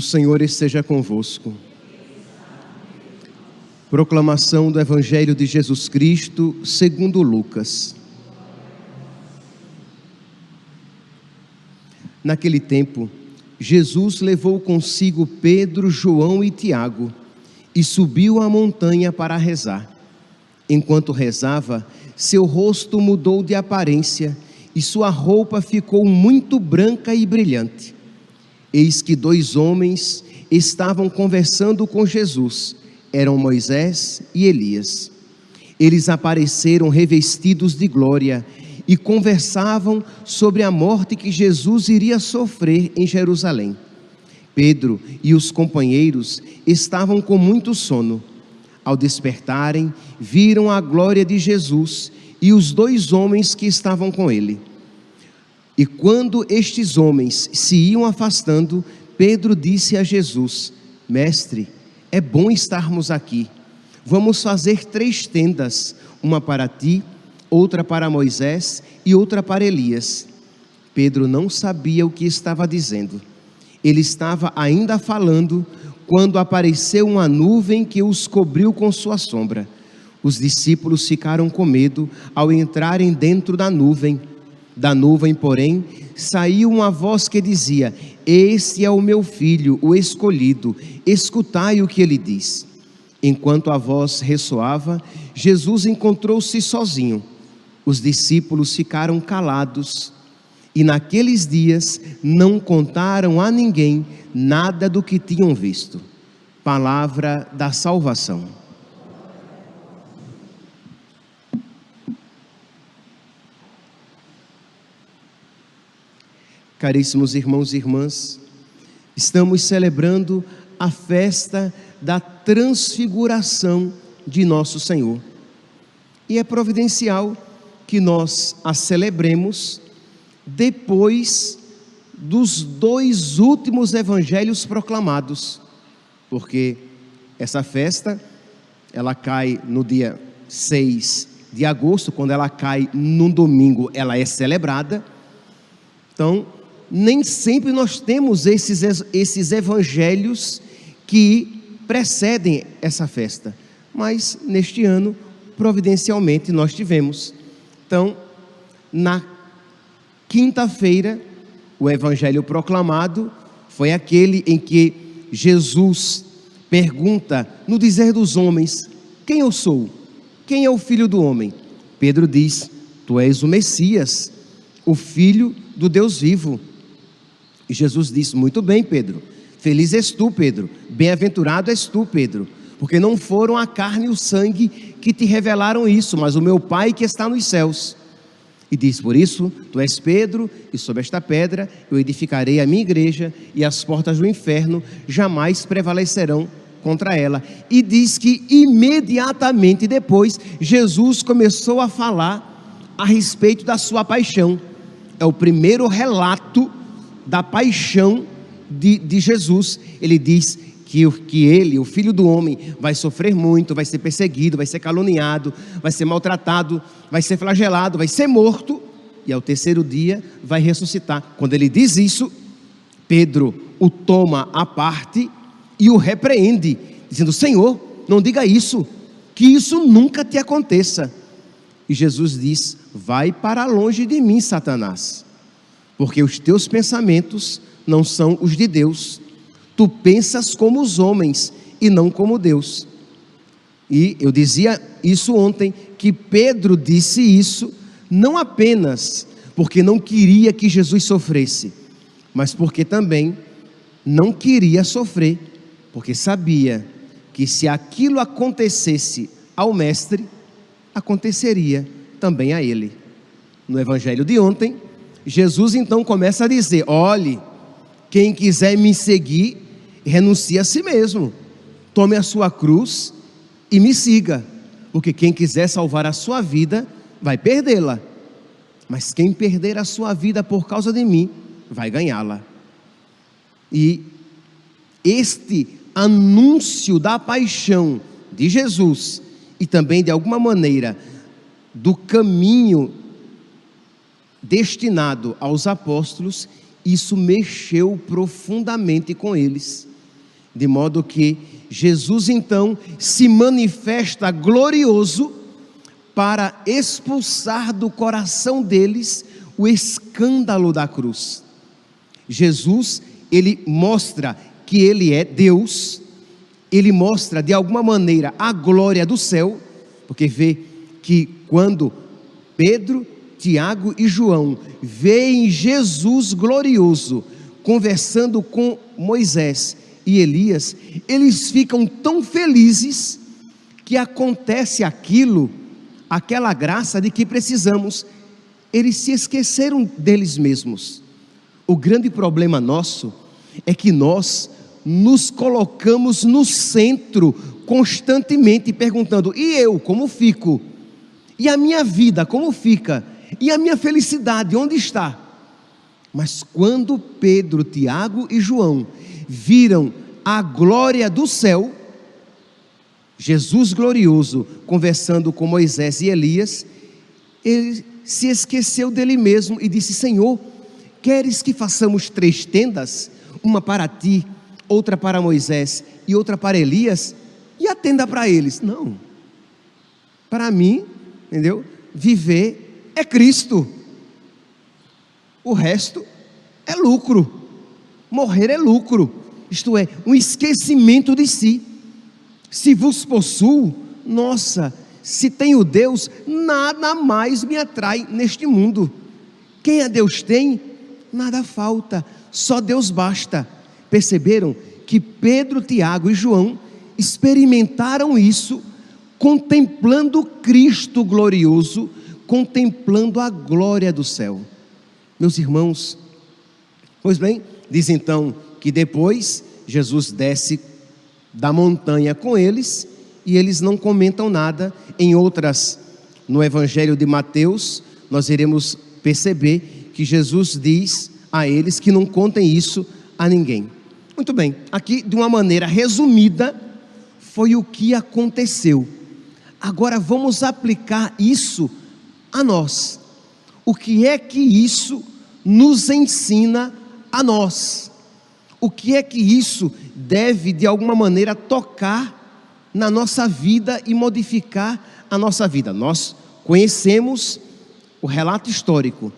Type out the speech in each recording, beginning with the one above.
O Senhor esteja convosco. Proclamação do Evangelho de Jesus Cristo, segundo Lucas. Naquele tempo, Jesus levou consigo Pedro, João e Tiago e subiu a montanha para rezar. Enquanto rezava, seu rosto mudou de aparência e sua roupa ficou muito branca e brilhante. Eis que dois homens estavam conversando com Jesus, eram Moisés e Elias. Eles apareceram revestidos de glória e conversavam sobre a morte que Jesus iria sofrer em Jerusalém. Pedro e os companheiros estavam com muito sono. Ao despertarem, viram a glória de Jesus e os dois homens que estavam com ele. E quando estes homens se iam afastando, Pedro disse a Jesus: Mestre, é bom estarmos aqui. Vamos fazer três tendas: uma para ti, outra para Moisés e outra para Elias. Pedro não sabia o que estava dizendo. Ele estava ainda falando quando apareceu uma nuvem que os cobriu com sua sombra. Os discípulos ficaram com medo ao entrarem dentro da nuvem da nuvem, porém, saiu uma voz que dizia: Este é o meu filho, o escolhido, escutai o que ele diz. Enquanto a voz ressoava, Jesus encontrou-se sozinho. Os discípulos ficaram calados e naqueles dias não contaram a ninguém nada do que tinham visto. Palavra da salvação. Caríssimos irmãos e irmãs, estamos celebrando a festa da transfiguração de nosso Senhor. E é providencial que nós a celebremos depois dos dois últimos evangelhos proclamados, porque essa festa ela cai no dia 6 de agosto, quando ela cai num domingo, ela é celebrada. Então, nem sempre nós temos esses, esses evangelhos que precedem essa festa, mas neste ano, providencialmente, nós tivemos. Então, na quinta-feira, o evangelho proclamado foi aquele em que Jesus pergunta, no dizer dos homens: Quem eu sou? Quem é o filho do homem? Pedro diz: Tu és o Messias, o filho do Deus vivo. E Jesus disse: Muito bem, Pedro. Feliz és tu, Pedro. Bem-aventurado és tu, Pedro. Porque não foram a carne e o sangue que te revelaram isso, mas o meu Pai que está nos céus. E diz: Por isso, tu és Pedro, e sobre esta pedra eu edificarei a minha igreja, e as portas do inferno jamais prevalecerão contra ela. E diz que imediatamente depois, Jesus começou a falar a respeito da sua paixão. É o primeiro relato da paixão de, de Jesus. Ele diz que, que ele, o filho do homem, vai sofrer muito, vai ser perseguido, vai ser caluniado, vai ser maltratado, vai ser flagelado, vai ser morto, e ao terceiro dia vai ressuscitar. Quando ele diz isso, Pedro o toma à parte e o repreende, dizendo: Senhor, não diga isso, que isso nunca te aconteça. E Jesus diz: Vai para longe de mim, Satanás porque os teus pensamentos não são os de Deus. Tu pensas como os homens e não como Deus. E eu dizia isso ontem, que Pedro disse isso não apenas porque não queria que Jesus sofresse, mas porque também não queria sofrer, porque sabia que se aquilo acontecesse ao Mestre, aconteceria também a ele. No evangelho de ontem, Jesus então começa a dizer: olhe, quem quiser me seguir, renuncie a si mesmo, tome a sua cruz e me siga, porque quem quiser salvar a sua vida, vai perdê-la, mas quem perder a sua vida por causa de mim, vai ganhá-la. E este anúncio da paixão de Jesus e também de alguma maneira do caminho destinado aos apóstolos isso mexeu profundamente com eles, de modo que Jesus então se manifesta glorioso para expulsar do coração deles o escândalo da cruz. Jesus, ele mostra que ele é Deus, ele mostra de alguma maneira a glória do céu, porque vê que quando Pedro, Tiago e João veem Jesus glorioso conversando com Moisés e Elias, eles ficam tão felizes que acontece aquilo, aquela graça de que precisamos. Eles se esqueceram deles mesmos. O grande problema nosso é que nós nos colocamos no centro constantemente perguntando: e eu, como fico? E a minha vida, como fica? E a minha felicidade, onde está? Mas quando Pedro, Tiago e João viram a glória do céu, Jesus glorioso conversando com Moisés e Elias, ele se esqueceu dele mesmo e disse: Senhor, queres que façamos três tendas? Uma para ti, outra para Moisés e outra para Elias? E a tenda para eles? Não. Para mim, entendeu? Viver é Cristo. O resto é lucro. Morrer é lucro isto é, um esquecimento de si. Se vos possuo, nossa, se tenho Deus, nada mais me atrai neste mundo. Quem a Deus tem, nada falta, só Deus basta. Perceberam que Pedro, Tiago e João experimentaram isso contemplando Cristo glorioso, contemplando a glória do céu. Meus irmãos, pois bem, diz então que depois Jesus desce da montanha com eles e eles não comentam nada. Em outras, no Evangelho de Mateus, nós iremos perceber que Jesus diz a eles que não contem isso a ninguém. Muito bem, aqui de uma maneira resumida, foi o que aconteceu. Agora vamos aplicar isso a nós. O que é que isso nos ensina a nós? o que é que isso deve de alguma maneira tocar na nossa vida e modificar a nossa vida. Nós conhecemos o relato histórico,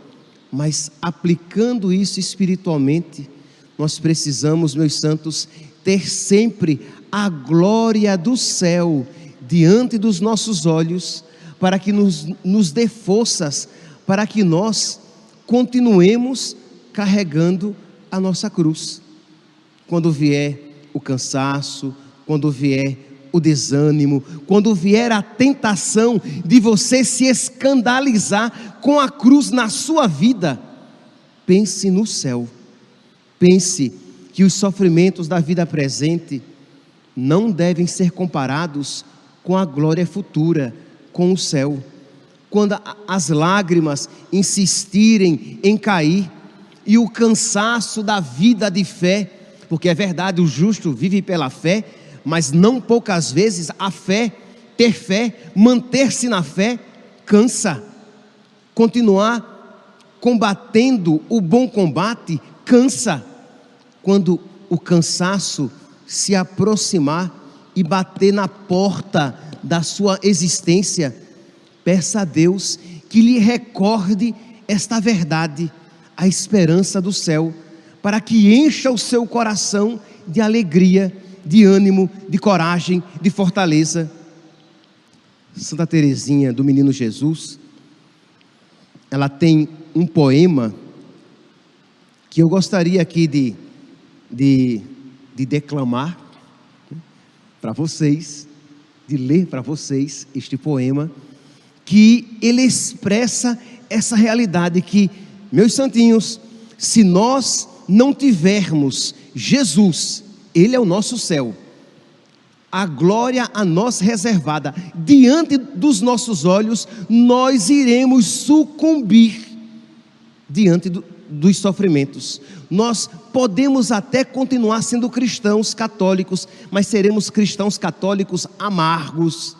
mas aplicando isso espiritualmente, nós precisamos, meus santos, ter sempre a glória do céu diante dos nossos olhos, para que nos, nos dê forças, para que nós continuemos carregando a nossa cruz quando vier o cansaço, quando vier o desânimo, quando vier a tentação de você se escandalizar com a cruz na sua vida, pense no céu. Pense que os sofrimentos da vida presente não devem ser comparados com a glória futura, com o céu. Quando as lágrimas insistirem em cair e o cansaço da vida de fé porque é verdade, o justo vive pela fé, mas não poucas vezes a fé, ter fé, manter-se na fé, cansa. Continuar combatendo o bom combate, cansa. Quando o cansaço se aproximar e bater na porta da sua existência, peça a Deus que lhe recorde esta verdade, a esperança do céu para que encha o seu coração de alegria, de ânimo, de coragem, de fortaleza. Santa Teresinha do Menino Jesus, ela tem um poema que eu gostaria aqui de, de, de declamar para vocês, de ler para vocês este poema, que ele expressa essa realidade que, meus santinhos, se nós não tivermos Jesus, Ele é o nosso céu, a glória a nós reservada, diante dos nossos olhos, nós iremos sucumbir diante do, dos sofrimentos. Nós podemos até continuar sendo cristãos católicos, mas seremos cristãos católicos amargos,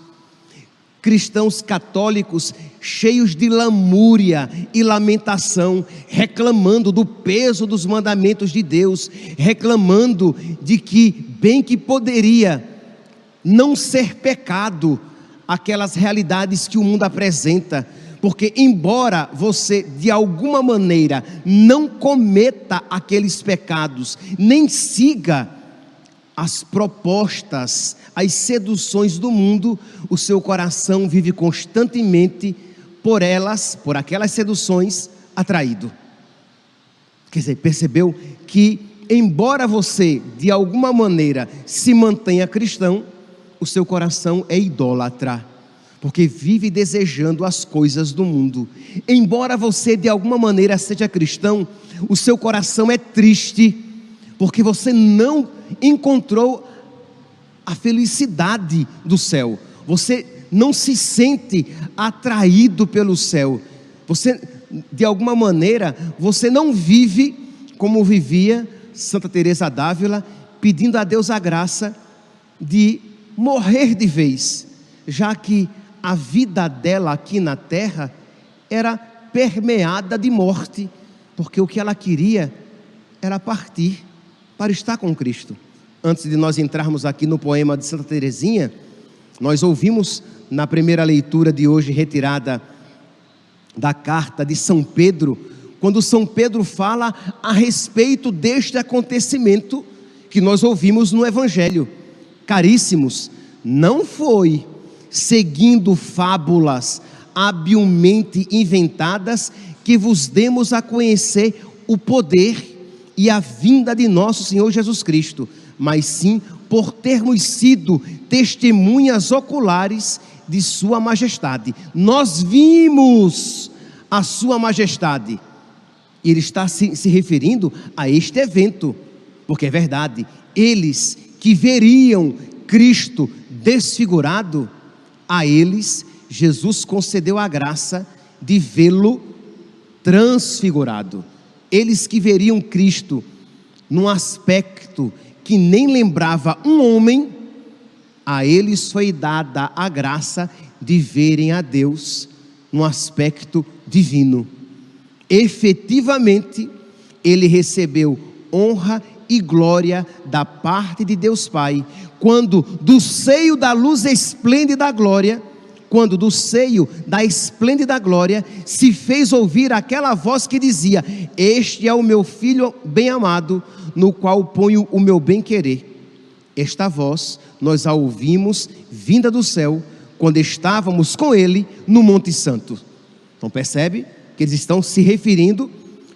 cristãos católicos cheios de lamúria e lamentação, reclamando do peso dos mandamentos de Deus, reclamando de que bem que poderia não ser pecado aquelas realidades que o mundo apresenta, porque embora você de alguma maneira não cometa aqueles pecados, nem siga as propostas, as seduções do mundo, o seu coração vive constantemente por elas, por aquelas seduções, atraído. Quer dizer, percebeu que, embora você de alguma maneira se mantenha cristão, o seu coração é idólatra, porque vive desejando as coisas do mundo. Embora você de alguma maneira seja cristão, o seu coração é triste, porque você não encontrou a felicidade do céu. Você não se sente atraído pelo céu. Você, de alguma maneira, você não vive como vivia Santa Teresa d'Ávila, pedindo a Deus a graça de morrer de vez, já que a vida dela aqui na terra era permeada de morte, porque o que ela queria era partir para estar com Cristo. Antes de nós entrarmos aqui no poema de Santa Teresinha, nós ouvimos na primeira leitura de hoje retirada da carta de São Pedro, quando São Pedro fala a respeito deste acontecimento que nós ouvimos no evangelho. Caríssimos, não foi seguindo fábulas habilmente inventadas que vos demos a conhecer o poder e a vinda de nosso Senhor Jesus Cristo, mas sim por termos sido testemunhas oculares de Sua Majestade. Nós vimos a Sua Majestade. E ele está se, se referindo a este evento, porque é verdade, eles que veriam Cristo desfigurado, a eles Jesus concedeu a graça de vê-lo transfigurado eles que veriam Cristo num aspecto que nem lembrava um homem, a eles foi dada a graça de verem a Deus num aspecto divino. Efetivamente, ele recebeu honra e glória da parte de Deus Pai, quando do seio da luz esplêndida da glória, quando do seio da esplêndida glória se fez ouvir aquela voz que dizia: Este é o meu filho bem-amado, no qual ponho o meu bem-querer. Esta voz nós a ouvimos vinda do céu, quando estávamos com ele no Monte Santo. Então percebe que eles estão se referindo,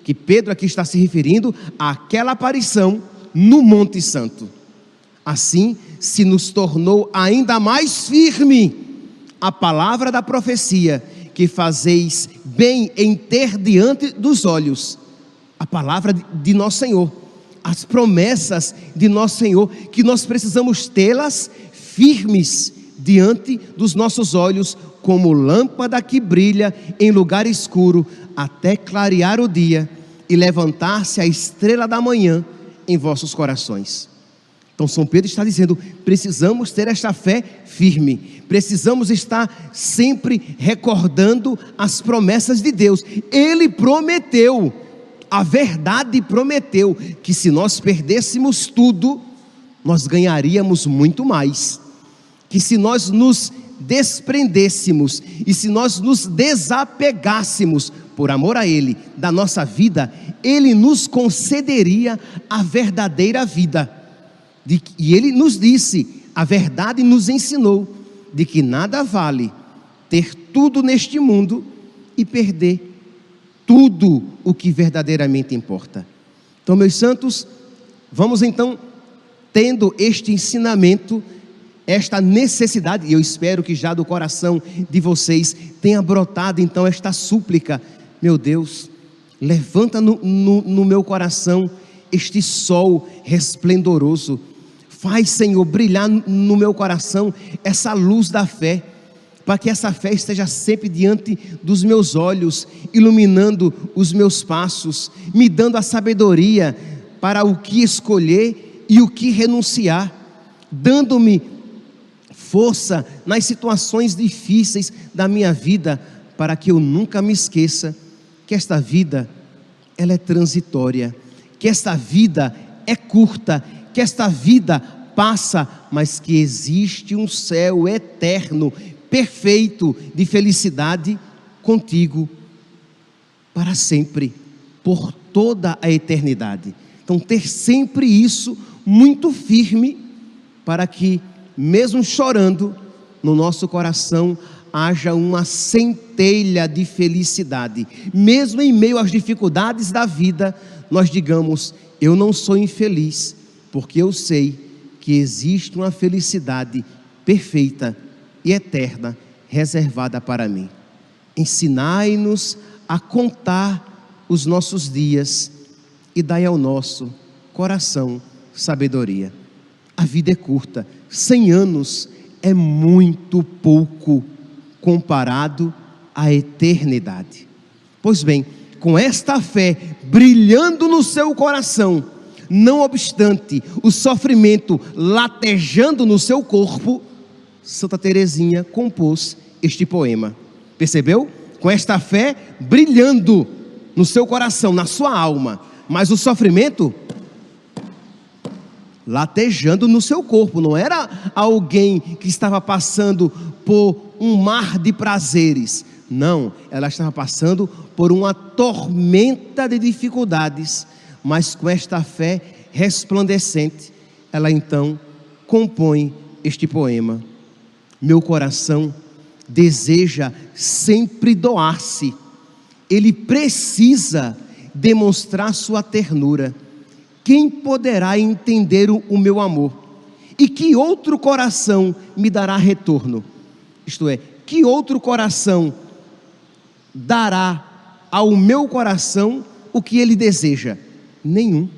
que Pedro aqui está se referindo àquela aparição no Monte Santo. Assim se nos tornou ainda mais firme a palavra da profecia que fazeis bem em ter diante dos olhos, a palavra de nosso Senhor, as promessas de nosso Senhor, que nós precisamos tê-las firmes diante dos nossos olhos, como lâmpada que brilha em lugar escuro, até clarear o dia e levantar-se a estrela da manhã em vossos corações. Então, São Pedro está dizendo: precisamos ter esta fé firme, precisamos estar sempre recordando as promessas de Deus. Ele prometeu, a verdade prometeu, que se nós perdêssemos tudo, nós ganharíamos muito mais. Que se nós nos desprendêssemos e se nós nos desapegássemos por amor a Ele da nossa vida, Ele nos concederia a verdadeira vida e ele nos disse, a verdade nos ensinou, de que nada vale ter tudo neste mundo e perder tudo o que verdadeiramente importa. Então, meus santos, vamos então tendo este ensinamento, esta necessidade, e eu espero que já do coração de vocês tenha brotado então esta súplica, meu Deus, levanta no, no, no meu coração este sol resplendoroso. Faz, Senhor, brilhar no meu coração essa luz da fé, para que essa fé esteja sempre diante dos meus olhos, iluminando os meus passos, me dando a sabedoria para o que escolher e o que renunciar, dando-me força nas situações difíceis da minha vida, para que eu nunca me esqueça que esta vida ela é transitória, que esta vida é curta, que esta vida passa, mas que existe um céu eterno, perfeito de felicidade contigo para sempre, por toda a eternidade. Então, ter sempre isso muito firme, para que, mesmo chorando, no nosso coração haja uma centelha de felicidade. Mesmo em meio às dificuldades da vida, nós digamos: Eu não sou infeliz, porque eu sei que existe uma felicidade perfeita e eterna reservada para mim. Ensinai-nos a contar os nossos dias e dai ao nosso coração sabedoria. A vida é curta, cem anos é muito pouco comparado à eternidade. Pois bem, com esta fé brilhando no seu coração, não obstante o sofrimento latejando no seu corpo, Santa Teresinha compôs este poema. Percebeu? Com esta fé brilhando no seu coração, na sua alma, mas o sofrimento latejando no seu corpo, não era alguém que estava passando por um mar de prazeres. Não, ela estava passando por uma tormenta de dificuldades mas com esta fé resplandecente, ela então compõe este poema. Meu coração deseja sempre doar-se, ele precisa demonstrar sua ternura. Quem poderá entender o meu amor? E que outro coração me dará retorno? Isto é, que outro coração dará ao meu coração o que ele deseja? Nenhum.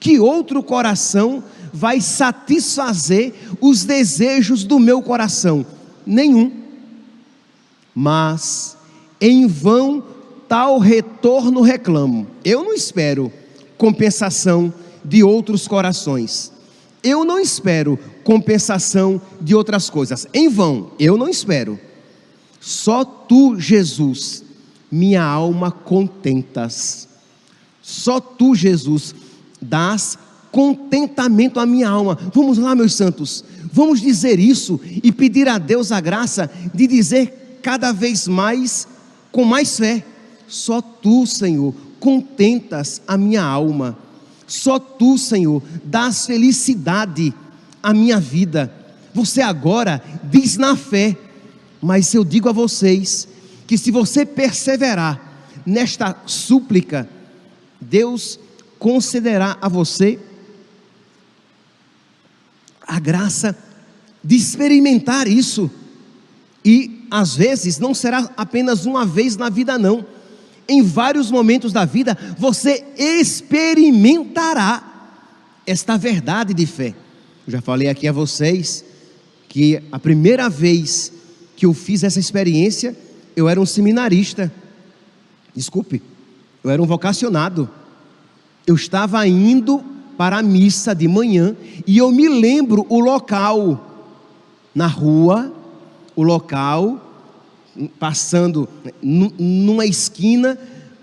Que outro coração vai satisfazer os desejos do meu coração? Nenhum. Mas em vão tal retorno reclamo. Eu não espero compensação de outros corações. Eu não espero compensação de outras coisas. Em vão, eu não espero. Só tu, Jesus, minha alma contentas. Só tu, Jesus, dás contentamento à minha alma. Vamos lá, meus santos, vamos dizer isso e pedir a Deus a graça de dizer cada vez mais, com mais fé: só tu, Senhor, contentas a minha alma. Só tu, Senhor, dás felicidade à minha vida. Você agora diz na fé, mas eu digo a vocês que se você perseverar nesta súplica, Deus concederá a você a graça de experimentar isso. E às vezes não será apenas uma vez na vida, não. Em vários momentos da vida você experimentará esta verdade de fé. Eu já falei aqui a vocês que a primeira vez que eu fiz essa experiência, eu era um seminarista. Desculpe, eu era um vocacionado. Eu estava indo para a missa de manhã e eu me lembro o local na rua, o local passando numa esquina,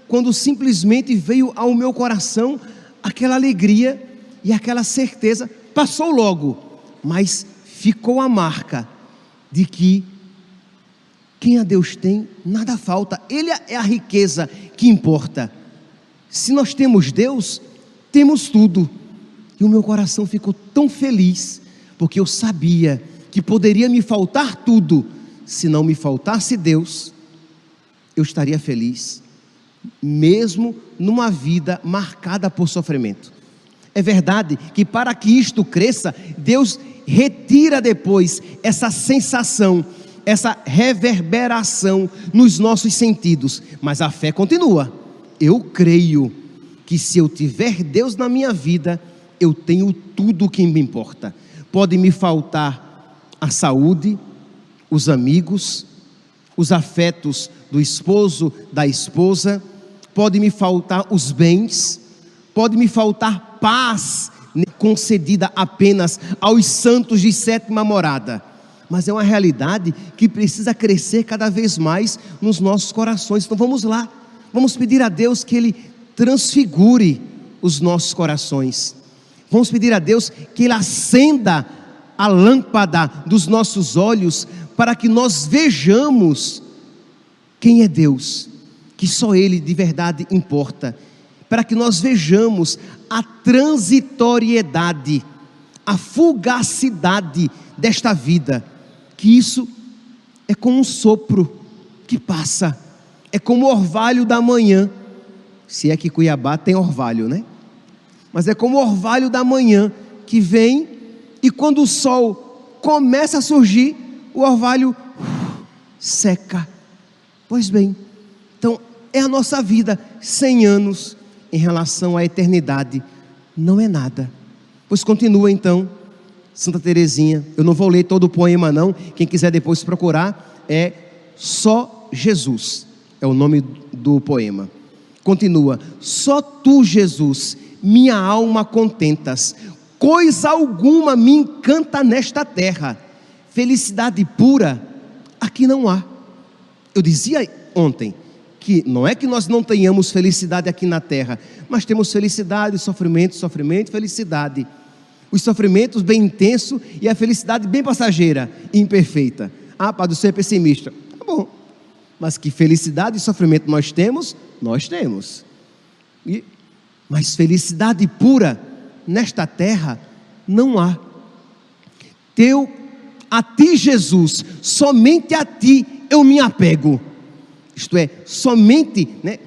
quando simplesmente veio ao meu coração aquela alegria e aquela certeza, passou logo, mas ficou a marca de que quem a Deus tem, nada falta, Ele é a riqueza que importa. Se nós temos Deus, temos tudo. E o meu coração ficou tão feliz, porque eu sabia que poderia me faltar tudo, se não me faltasse Deus, eu estaria feliz, mesmo numa vida marcada por sofrimento. É verdade que para que isto cresça, Deus retira depois essa sensação essa reverberação nos nossos sentidos, mas a fé continua. Eu creio que se eu tiver Deus na minha vida, eu tenho tudo o que me importa. Pode me faltar a saúde, os amigos, os afetos do esposo, da esposa, pode me faltar os bens, pode me faltar paz concedida apenas aos santos de sétima morada mas é uma realidade que precisa crescer cada vez mais nos nossos corações. Então vamos lá, vamos pedir a Deus que Ele transfigure os nossos corações. Vamos pedir a Deus que Ele acenda a lâmpada dos nossos olhos para que nós vejamos quem é Deus, que só Ele de verdade importa, para que nós vejamos a transitoriedade, a fugacidade desta vida, que isso é como um sopro que passa, é como o orvalho da manhã, se é que Cuiabá tem orvalho, né? Mas é como o orvalho da manhã que vem e quando o sol começa a surgir, o orvalho seca. Pois bem, então é a nossa vida, 100 anos em relação à eternidade, não é nada. Pois continua então, Santa Teresinha, eu não vou ler todo o poema não, quem quiser depois procurar, é Só Jesus, é o nome do poema. Continua, só tu, Jesus, minha alma contentas, coisa alguma me encanta nesta terra, felicidade pura aqui não há. Eu dizia ontem que não é que nós não tenhamos felicidade aqui na terra, mas temos felicidade, sofrimento, sofrimento, felicidade. Os sofrimentos bem intenso e a felicidade bem passageira e imperfeita. Ah, Padre, você é pessimista. Tá bom. Mas que felicidade e sofrimento nós temos? Nós temos. E, mas felicidade pura nesta terra não há. Teu a ti, Jesus, somente a ti eu me apego. Isto é, somente, né?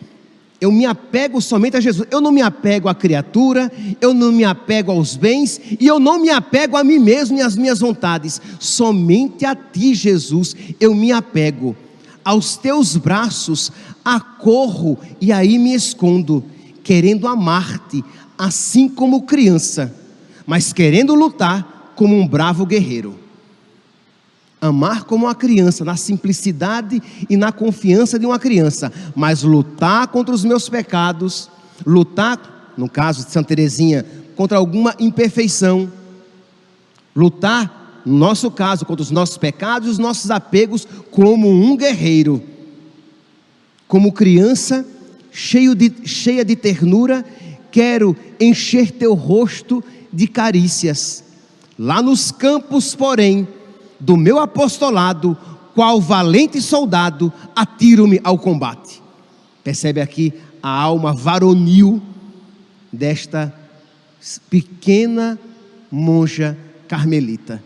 Eu me apego somente a Jesus. Eu não me apego à criatura, eu não me apego aos bens e eu não me apego a mim mesmo e às minhas vontades. Somente a ti, Jesus, eu me apego. Aos teus braços acorro e aí me escondo, querendo amar-te, assim como criança, mas querendo lutar como um bravo guerreiro. Amar como uma criança, na simplicidade e na confiança de uma criança, mas lutar contra os meus pecados, lutar, no caso de Santa Teresinha, contra alguma imperfeição, lutar, no nosso caso, contra os nossos pecados e os nossos apegos, como um guerreiro, como criança, cheio de, cheia de ternura, quero encher teu rosto de carícias. Lá nos campos, porém, do meu apostolado, qual valente soldado, atiro-me ao combate. Percebe aqui a alma varonil desta pequena monja carmelita.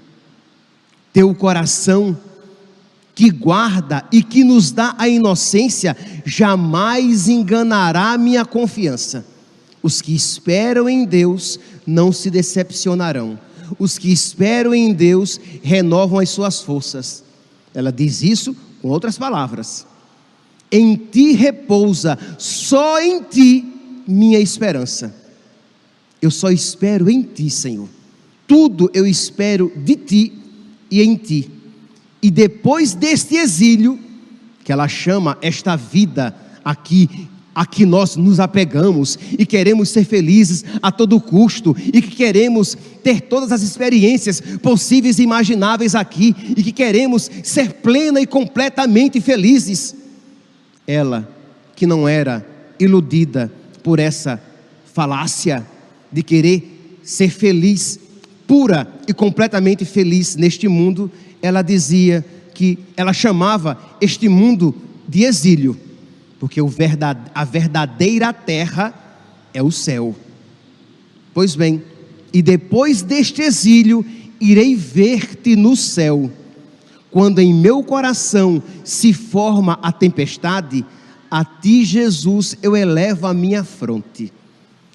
Teu coração que guarda e que nos dá a inocência, jamais enganará minha confiança. Os que esperam em Deus não se decepcionarão os que esperam em Deus renovam as suas forças. Ela diz isso com outras palavras. Em ti repousa, só em ti minha esperança. Eu só espero em ti, Senhor. Tudo eu espero de ti e em ti. E depois deste exílio, que ela chama esta vida aqui a que nós nos apegamos e queremos ser felizes a todo custo e que queremos ter todas as experiências possíveis e imagináveis aqui e que queremos ser plena e completamente felizes. Ela, que não era iludida por essa falácia de querer ser feliz, pura e completamente feliz neste mundo, ela dizia que ela chamava este mundo de exílio porque a verdadeira terra é o céu. Pois bem, e depois deste exílio, irei ver-te no céu. Quando em meu coração se forma a tempestade, a ti, Jesus, eu elevo a minha fronte.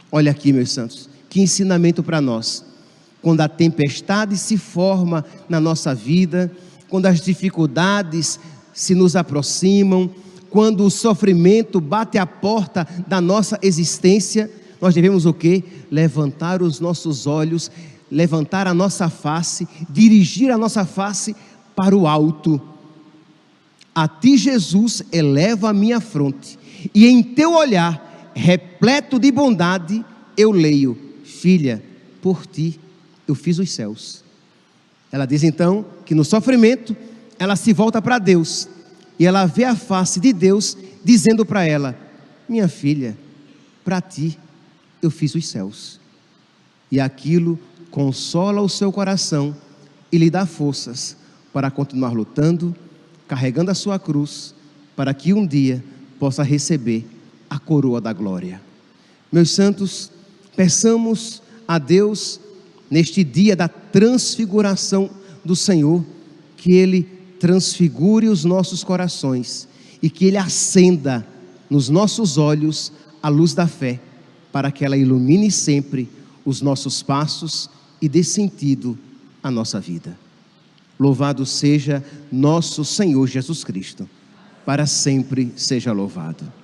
Olha aqui, meus santos, que ensinamento para nós. Quando a tempestade se forma na nossa vida, quando as dificuldades se nos aproximam, quando o sofrimento bate à porta da nossa existência, nós devemos o que? Levantar os nossos olhos, levantar a nossa face, dirigir a nossa face para o alto. A ti, Jesus, eleva a minha fronte, e em teu olhar, repleto de bondade, eu leio: Filha, por ti eu fiz os céus. Ela diz então que no sofrimento ela se volta para Deus e ela vê a face de Deus dizendo para ela: Minha filha, para ti eu fiz os céus. E aquilo consola o seu coração e lhe dá forças para continuar lutando, carregando a sua cruz, para que um dia possa receber a coroa da glória. Meus santos, peçamos a Deus neste dia da transfiguração do Senhor, que Ele transfigure os nossos corações e que Ele acenda nos nossos olhos a luz da fé, para que ela ilumine sempre os nossos passos e dê sentido à nossa vida. Louvado seja nosso Senhor Jesus Cristo, para sempre seja louvado.